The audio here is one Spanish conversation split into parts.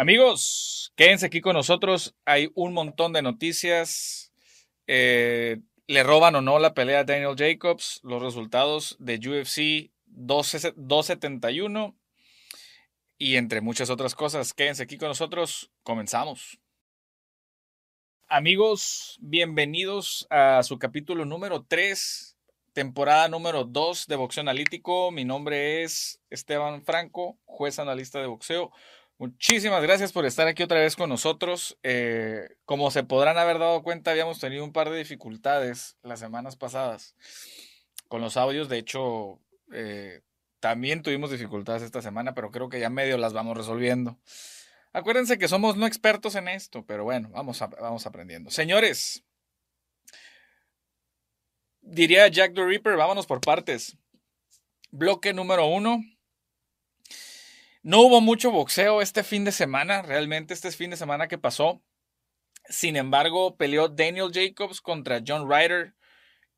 Amigos, quédense aquí con nosotros. Hay un montón de noticias. Eh, le roban o no la pelea a Daniel Jacobs, los resultados de UFC 271 y entre muchas otras cosas. Quédense aquí con nosotros. Comenzamos. Amigos, bienvenidos a su capítulo número 3, temporada número 2 de Boxeo Analítico. Mi nombre es Esteban Franco, juez analista de boxeo. Muchísimas gracias por estar aquí otra vez con nosotros. Eh, como se podrán haber dado cuenta, habíamos tenido un par de dificultades las semanas pasadas con los audios. De hecho, eh, también tuvimos dificultades esta semana, pero creo que ya medio las vamos resolviendo. Acuérdense que somos no expertos en esto, pero bueno, vamos, vamos aprendiendo. Señores, diría Jack the Ripper, vámonos por partes. Bloque número uno, no hubo mucho boxeo este fin de semana, realmente este fin de semana que pasó. Sin embargo, peleó Daniel Jacobs contra John Ryder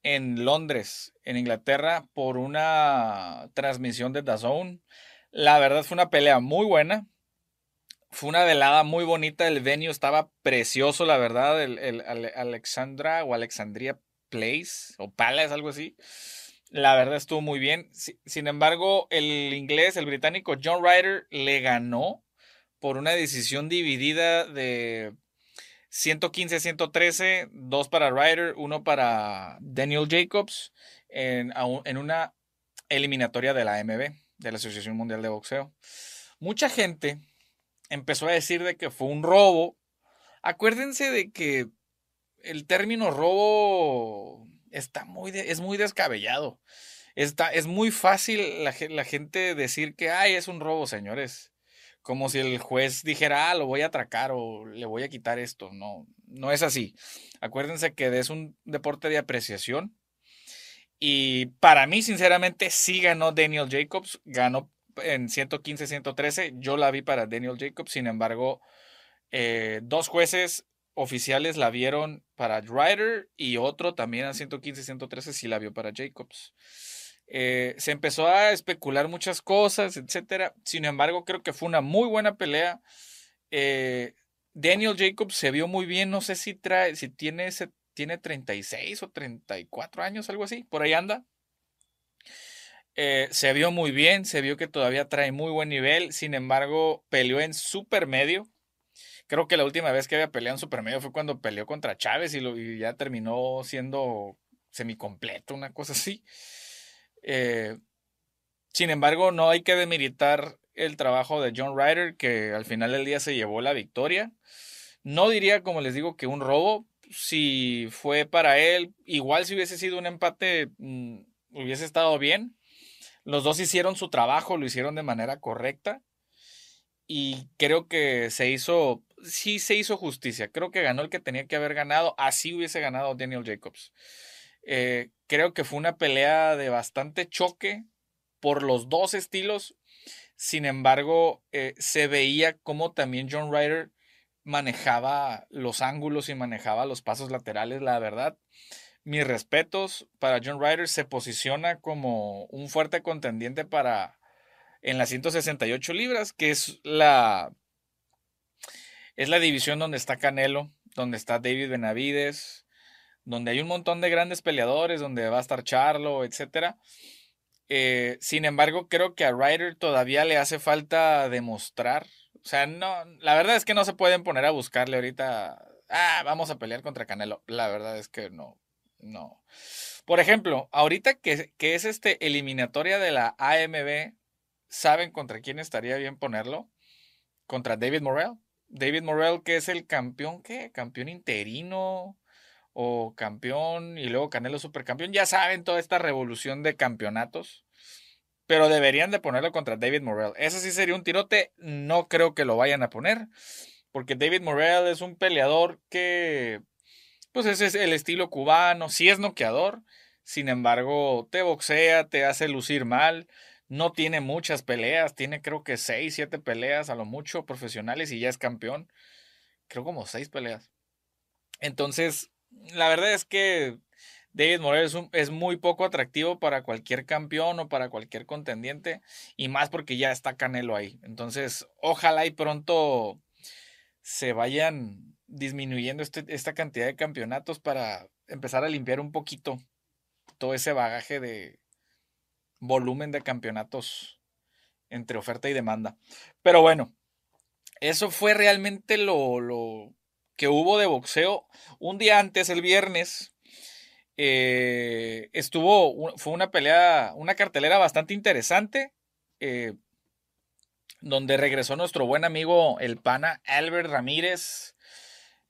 en Londres, en Inglaterra, por una transmisión de DAZN. La verdad fue una pelea muy buena. Fue una velada muy bonita. El venue estaba precioso, la verdad. El, el Alexandra o Alexandria Place o Palace, algo así. La verdad estuvo muy bien. Sin embargo, el inglés, el británico John Ryder le ganó por una decisión dividida de 115-113, dos para Ryder, uno para Daniel Jacobs, en, en una eliminatoria de la AMB, de la Asociación Mundial de Boxeo. Mucha gente empezó a decir de que fue un robo. Acuérdense de que el término robo está muy es muy descabellado. Está, es muy fácil la, la, gente decir que, ay, es un robo, señores. Como si el juez dijera, ah, lo voy a atracar o le voy a quitar esto. No, no es así. Acuérdense que es un deporte de apreciación. Y para mí, sinceramente, sí ganó Daniel Jacobs. Ganó en 115-113. Yo la vi para Daniel Jacobs. Sin embargo, eh, dos jueces oficiales la vieron para Ryder y otro también a 115-113 sí la vio para Jacobs. Eh, se empezó a especular muchas cosas, etcétera. Sin embargo, creo que fue una muy buena pelea. Eh, Daniel Jacobs se vio muy bien. No sé si trae, si tiene, ese, tiene 36 o 34 años, algo así. Por ahí anda. Eh, se vio muy bien, se vio que todavía trae muy buen nivel. Sin embargo, peleó en super medio. Creo que la última vez que había peleado en supermedio fue cuando peleó contra Chávez y, lo, ya terminó siendo semicompleto, una cosa así. Eh, sin embargo, no hay que demeritar el trabajo de John Ryder, que al final del día se llevó la victoria. No diría, como les digo, que un robo. Si fue para él, igual si hubiese sido un empate, mm, hubiese estado bien. Los dos hicieron su trabajo, lo hicieron de manera correcta. Y creo que se hizo sí se hizo justicia. Creo que ganó el que tenía que haber ganado. Así hubiese ganado Daniel Jacobs. Eh, creo que fue una pelea de bastante choque por los dos estilos. Sin embargo, eh, se veía como también John Ryder manejaba los ángulos y manejaba los pasos laterales, la verdad. Mis respetos para John Ryder. Se posiciona como un fuerte contendiente para en las 168 libras, que es la es la división donde está Canelo, donde está David Benavides, donde hay un montón de grandes peleadores, donde va a estar Charlo, etc. Eh, sin embargo, creo que a Ryder todavía le hace falta demostrar. O sea, no, la verdad es que no se pueden poner a buscarle ahorita. Ah, vamos a pelear contra Canelo. La verdad es que no, no. Por ejemplo, ahorita que, que es este eliminatoria de la AMB, ¿saben contra quién estaría bien ponerlo? Contra David Morrell. David Morrell, que es el campeón, ¿qué? Campeón interino o campeón y luego Canelo supercampeón. Ya saben toda esta revolución de campeonatos. Pero deberían de ponerlo contra David Morrell. Ese sí sería un tirote. No creo que lo vayan a poner. Porque David Morrell es un peleador que, pues ese es el estilo cubano. Sí es noqueador. Sin embargo, te boxea, te hace lucir mal. No tiene muchas peleas, tiene creo que 6, 7 peleas a lo mucho profesionales y ya es campeón. Creo como 6 peleas. Entonces, la verdad es que David Morel es, es, muy poco atractivo para cualquier campeón o para cualquier contendiente y más porque ya está Canelo ahí. Entonces, ojalá y pronto se vayan disminuyendo este, esta cantidad de campeonatos para empezar a limpiar un poquito todo ese bagaje de volumen de campeonatos entre oferta y demanda. Pero bueno, eso fue realmente lo, lo que hubo de boxeo. Un día antes, el viernes, eh, estuvo, fue una pelea, una cartelera bastante interesante. Eh, donde regresó nuestro buen amigo el pana Albert Ramírez,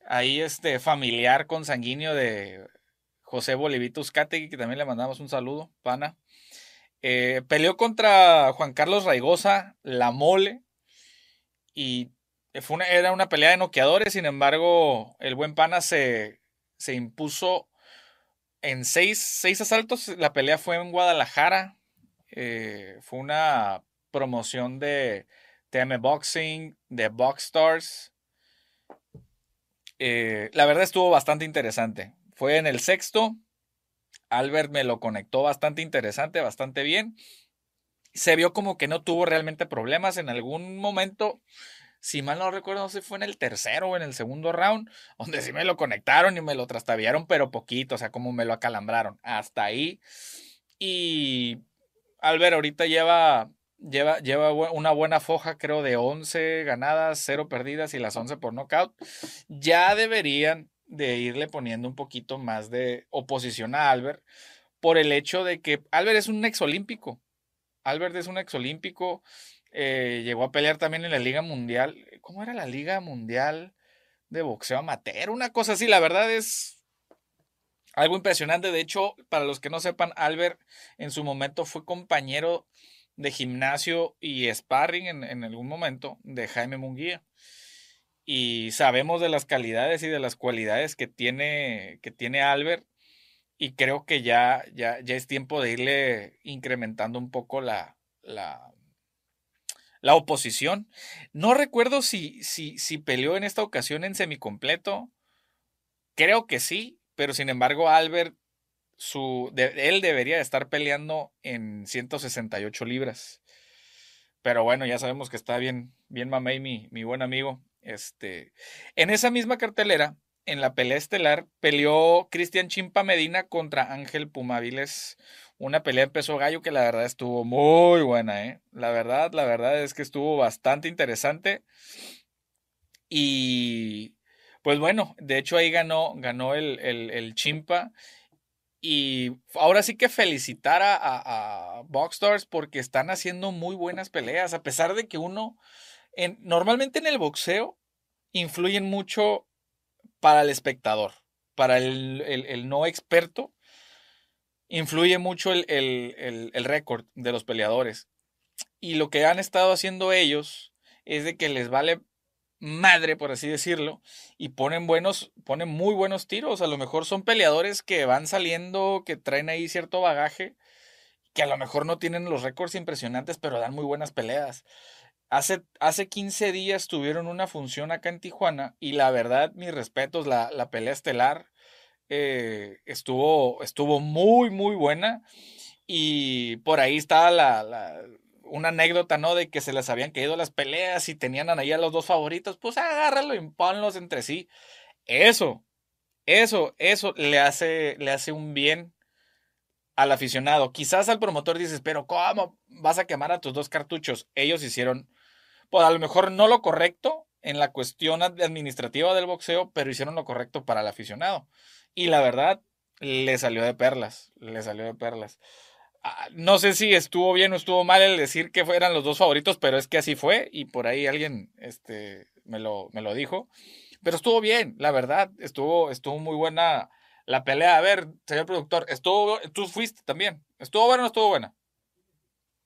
ahí este familiar consanguíneo de José Bolivito Uzcategui, que también le mandamos un saludo, pana. Eh, peleó contra Juan Carlos Raigosa, La Mole, y fue una, era una pelea de noqueadores, sin embargo, el buen pana se, se impuso en seis, seis, asaltos. La pelea fue en Guadalajara, eh, fue una promoción de TM Boxing, de Box Stars. Eh, la verdad estuvo bastante interesante. Fue en el sexto. Albert me lo conectó bastante interesante, bastante bien. Se vio como que no tuvo realmente problemas en algún momento. Si mal no recuerdo, no sé si fue en el tercero o en el segundo round, donde sí me lo conectaron y me lo trastaviaron, pero poquito, o sea, como me lo acalambraron. Hasta ahí. Y Albert ahorita lleva Lleva, lleva una buena foja, creo, de 11 ganadas, 0 perdidas y las 11 por knockout. Ya deberían de irle poniendo un poquito más de oposición a Albert por el hecho de que Albert es un exolímpico. Albert es un exolímpico. Eh, llegó a pelear también en la Liga Mundial. ¿Cómo era la Liga Mundial de Boxeo Amateur? Una cosa así, la verdad es algo impresionante. De hecho, para los que no sepan, Albert en su momento fue compañero de gimnasio y sparring en, algún momento de Jaime Munguía. Y sabemos de las calidades y de las cualidades que tiene, que tiene Albert. Y creo que ya, ya, ya es tiempo de irle incrementando un poco la, la, la oposición. No recuerdo si, si, si peleó en esta ocasión en semicompleto. Creo que sí, pero sin embargo Albert su, él debería estar peleando en 168 libras. Pero bueno, ya sabemos que está bien, bien mamey, mi, mi buen amigo. Este, en esa misma cartelera, en la pelea estelar, peleó Cristian Chimpa Medina contra Ángel Pumaviles. Una pelea en peso gallo que la verdad estuvo muy buena, ¿eh? La verdad, la verdad es que estuvo bastante interesante. Y pues bueno, de hecho ahí ganó, ganó el, el, el Chimpa. Y ahora sí que felicitar a, a, Boxstars porque están haciendo muy buenas peleas, a pesar de que uno, en, normalmente en el boxeo, influyen mucho para el espectador, para el, no experto, influye mucho el, el récord de los peleadores. Y lo que han estado haciendo ellos es de que les vale madre, por así decirlo, y ponen buenos, ponen muy buenos tiros. A lo mejor son peleadores que van saliendo, que traen ahí cierto bagaje, que a lo mejor no tienen los récords impresionantes, pero dan muy buenas peleas. Hace, hace 15 días tuvieron una función acá en Tijuana y la verdad, mis respetos, la, la pelea estelar eh, estuvo, estuvo muy, muy buena. Y por ahí estaba la, la una anécdota, ¿no? De que se les habían caído las peleas y tenían ahí a los dos favoritos, pues agárralo y ponlos entre sí. Eso, eso, eso le hace, le hace un bien al aficionado. Quizás al promotor dices, pero ¿cómo vas a quemar a tus dos cartuchos? Ellos hicieron, pues a lo mejor no lo correcto en la cuestión administrativa del boxeo, pero hicieron lo correcto para el aficionado. Y la verdad, le salió de perlas, le salió de perlas. Ah, no sé si estuvo bien o estuvo mal el decir que fueran los dos favoritos, pero es que así fue y por ahí alguien este, me, lo, me lo dijo. Pero estuvo bien, la verdad, estuvo, estuvo muy buena la pelea. A ver, señor productor, estuvo, tú fuiste también. ¿Estuvo buena o no estuvo buena?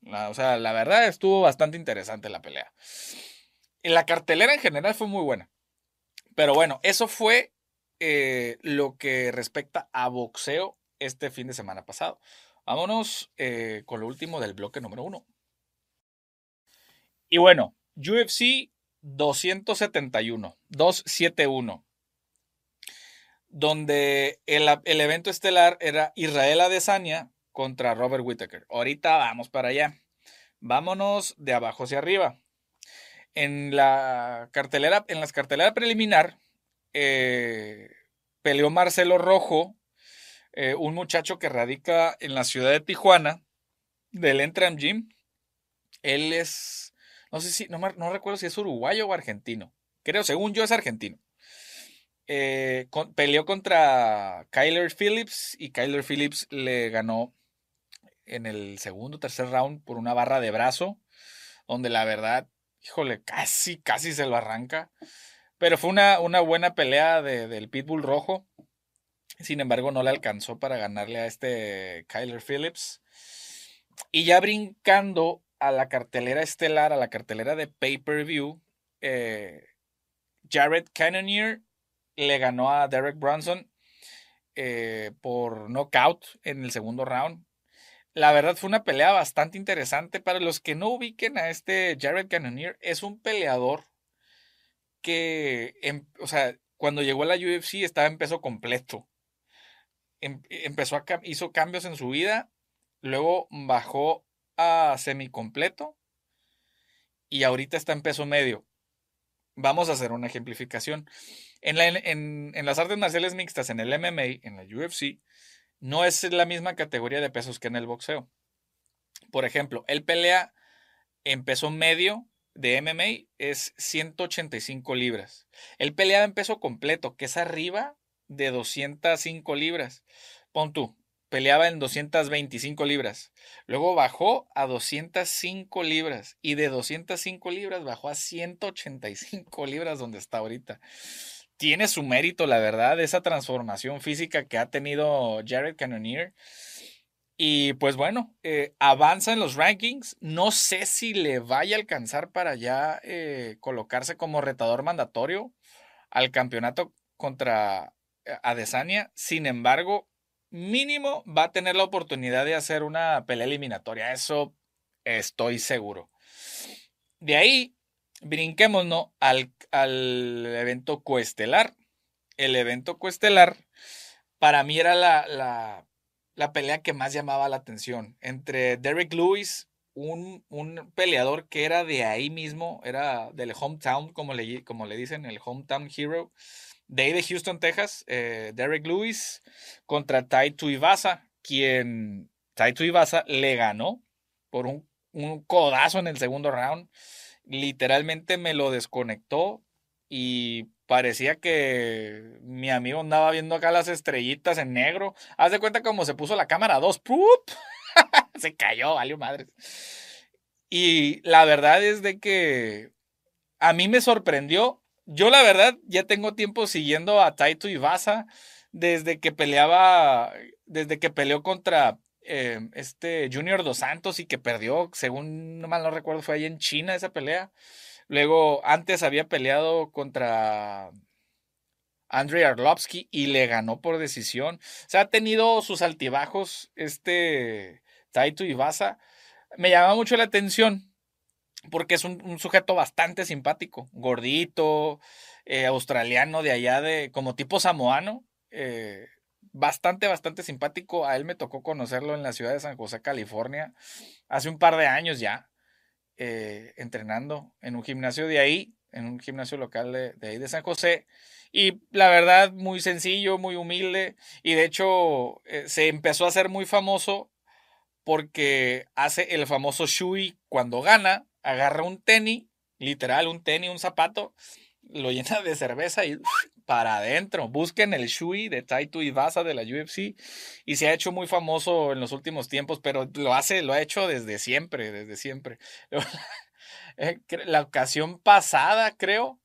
O sea, la verdad estuvo bastante interesante la pelea. Y la cartelera en general fue muy buena. Pero bueno, eso fue eh, lo que respecta a boxeo este fin de semana pasado. Vámonos eh, con lo último del bloque número uno. Y bueno, UFC 271, 271, donde el, el evento estelar era Israel Adesanya contra Robert Whittaker. Ahorita vamos para allá. Vámonos de abajo hacia arriba. En la cartelera, en las carteleras preliminar, eh, peleó Marcelo Rojo, eh, un muchacho que radica en la ciudad de Tijuana, del Entram Gym. Él es, no sé si, no, no recuerdo si es uruguayo o argentino. Creo, según yo, es argentino. Eh, peleó contra Kyler Phillips y Kyler Phillips le ganó en el segundo tercer round por una barra de brazo, donde la verdad, híjole, casi, casi se lo arranca. Pero fue una, una buena pelea del Pitbull rojo. Sin embargo, no le alcanzó para ganarle a este Kyler Phillips. Y ya brincando a la cartelera estelar, a la cartelera de pay-per-view, eh, Jared Cannonier le ganó a Derek Brunson eh, por knockout en el segundo round. La verdad fue una pelea bastante interesante. Para los que no ubiquen a este Jared Cannonier, es un peleador que, em, o sea, cuando llegó a la UFC estaba en peso completo. Em, empezó a, hizo cambios en su vida, luego bajó a semicompleto y ahorita está en peso medio. Vamos a hacer una ejemplificación. En, en, las artes marciales mixtas, en el MMA, en la UFC, no es la misma categoría de pesos que en el boxeo. Por ejemplo, él pelea en peso medio de MMA es 185 libras. Él peleaba en peso completo, que es arriba de 205 libras. Pon tú, peleaba en 225 libras. Luego bajó a 205 libras y de 205 libras bajó a 185 libras donde está ahorita. Tiene su mérito, la verdad, esa transformación física que ha tenido Jared Cannonier. Y pues bueno, eh, avanza en los rankings. No sé si le vaya a alcanzar para ya eh, colocarse como retador mandatorio al campeonato contra eh, Adesanya. Sin embargo, mínimo va a tener la oportunidad de hacer una pelea eliminatoria. Eso estoy seguro. De ahí, brinquémonos al, al evento coestelar. El evento coestelar, para mí era la, la, la, pelea que más llamaba la atención. Entre Derek Lewis, un, un, peleador que era de ahí mismo, era del hometown, como le, como le dicen, el hometown hero de ahí de Houston, Texas, eh, Derek Lewis contra Taito Ibasa, quien Taito Ibasa le ganó por un, un codazo en el segundo round. Literalmente me lo desconectó y parecía que mi amigo andaba viendo acá las estrellitas en negro. Haz de cuenta como se puso la cámara a dos. se cayó, valió madres. Y la verdad es de que a mí me sorprendió yo la verdad ya tengo tiempo siguiendo a Taito Ibasa desde que peleaba, desde que peleó contra eh, este Junior Dos Santos y que perdió, según no mal no recuerdo, fue ahí en China esa pelea. Luego, antes había peleado contra Andrei Arlovsky y le ganó por decisión. O sea, ha tenido sus altibajos este Taito Ibasa. Me llama mucho la atención porque es un, sujeto bastante simpático, gordito, eh, australiano de allá de, como tipo samoano, eh, bastante, bastante simpático. A él me tocó conocerlo en la ciudad de San José, California, hace un par de años ya, eh, entrenando en un gimnasio de ahí, en un gimnasio local de, ahí de San José. Y la verdad, muy sencillo, muy humilde. Y de hecho, se empezó a hacer muy famoso porque hace el famoso Shui cuando gana, agarra un tenis, literal, un tenis, un zapato, lo llena de cerveza y para adentro. Busquen el Shui de Taito Ibasa de la UFC y se ha hecho muy famoso en los últimos tiempos, pero lo hace, lo ha hecho desde siempre, desde siempre. Eh, la ocasión pasada, creo,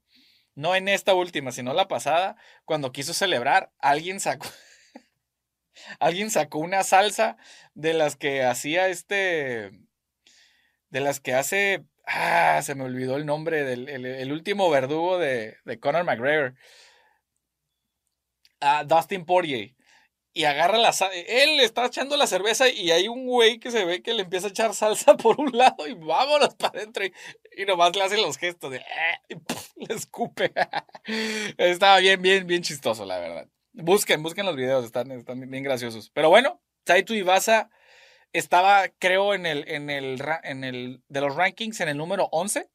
no en esta última, sino la pasada, cuando quiso celebrar, alguien sacó alguien sacó una salsa de las que hacía este de las que hace Ah, se me olvidó el nombre del el, último verdugo de, de Conor McGregor. Ah, Dustin Poirier. Y agarra la Él está echando la cerveza y hay un güey que se ve que le empieza a echar salsa por un lado y vámonos para adentro. Y, nomás le hacen los gestos de. Ah", y le escupe. Estaba bien, bien, bien chistoso, la verdad. Busquen, busquen los videos, están, están bien graciosos. Pero bueno, Taito Ibasa estaba, creo, en el, en el, en el, de los rankings en el número 11.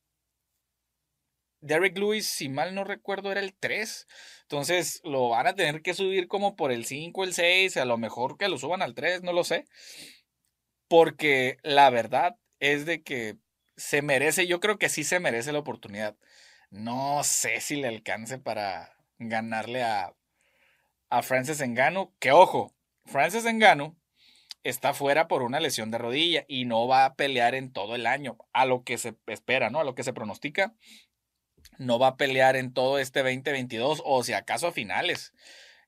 Derek Lewis, si mal no recuerdo, era el 3. Entonces lo van a tener que subir como por el 5, el 6, a lo mejor que lo suban al 3, no lo sé. Porque la verdad es de que se merece, yo creo que sí se merece la oportunidad. No sé si le alcance para ganarle a, a Francis Engano. Que ojo, Francis Engano está fuera por una lesión de rodilla y no va a pelear en todo el año, a lo que se espera, ¿no? A lo que se pronostica. No va a pelear en todo este 2022 o si acaso a finales.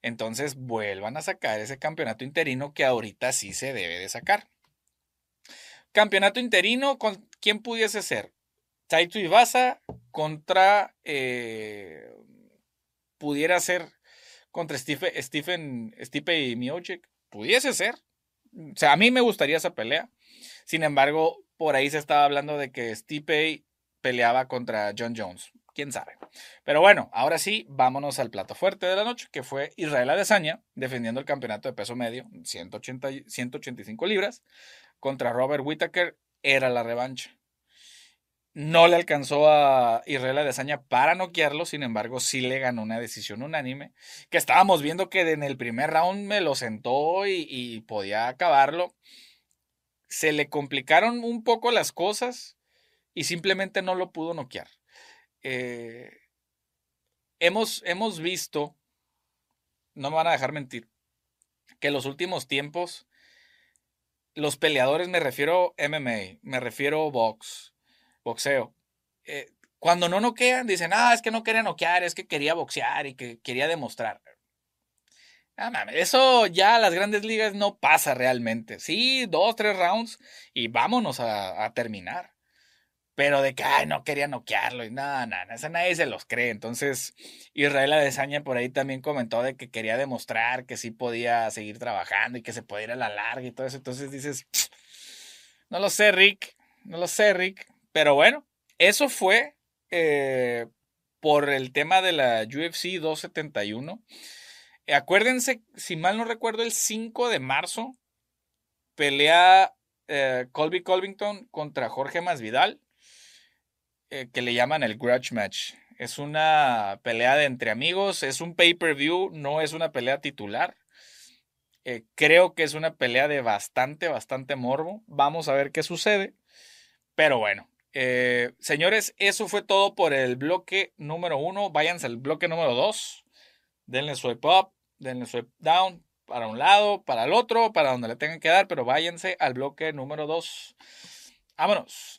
Entonces vuelvan a sacar ese campeonato interino que ahorita sí se debe de sacar. Campeonato interino, ¿con quién pudiese ser? Taito Ibasa contra. Eh, pudiera ser contra Stephen, Stipe y Miocic. Pudiese ser. O sea, a mí me gustaría esa pelea. Sin embargo, por ahí se estaba hablando de que Stipe peleaba contra John Jones. Quién sabe. Pero bueno, ahora sí, vámonos al plato fuerte de la noche, que fue Israel Adesanya defendiendo el campeonato de peso medio, 180, 185 libras, contra Robert Whittaker. Era la revancha. No le alcanzó a Israel Adesanya para noquearlo, sin embargo, sí le ganó una decisión unánime. Que estábamos viendo que en el primer round me lo sentó y, podía acabarlo. Se le complicaron un poco las cosas y simplemente no lo pudo noquear. Eh, hemos, hemos visto, no me van a dejar mentir, que en los últimos tiempos los peleadores, me refiero MMA, me refiero box, boxeo. Eh, cuando no noquean, dicen, ah, es que no quería noquear, es que quería boxear y que quería demostrar. Ah, eso ya a las grandes ligas no pasa realmente. Sí, dos, tres rounds y vámonos a, terminar. Pero de que, ay, no quería noquearlo y nada, nada, nadie se los cree. Entonces, Israel Adesanya por ahí también comentó de que quería demostrar que sí podía seguir trabajando y que se podía ir a la larga y todo eso. Entonces dices, no lo sé, Rick, no lo sé, Rick. Pero bueno, eso fue eh, por el tema de la UFC 271. acuérdense, si mal no recuerdo, el 5 de marzo pelea eh, Colby Colvington contra Jorge Masvidal, eh, que le llaman el Grudge Match. Es una pelea de entre amigos, es un pay-per-view, no es una pelea titular. creo que es una pelea de bastante, bastante morbo. Vamos a ver qué sucede. Pero bueno, eh, señores, eso fue todo por el bloque número uno. Váyanse al bloque número dos. Denle swipe up, denle swipe down, para un lado, para el otro, para donde le tengan que dar, pero váyanse al bloque número dos. Vámonos.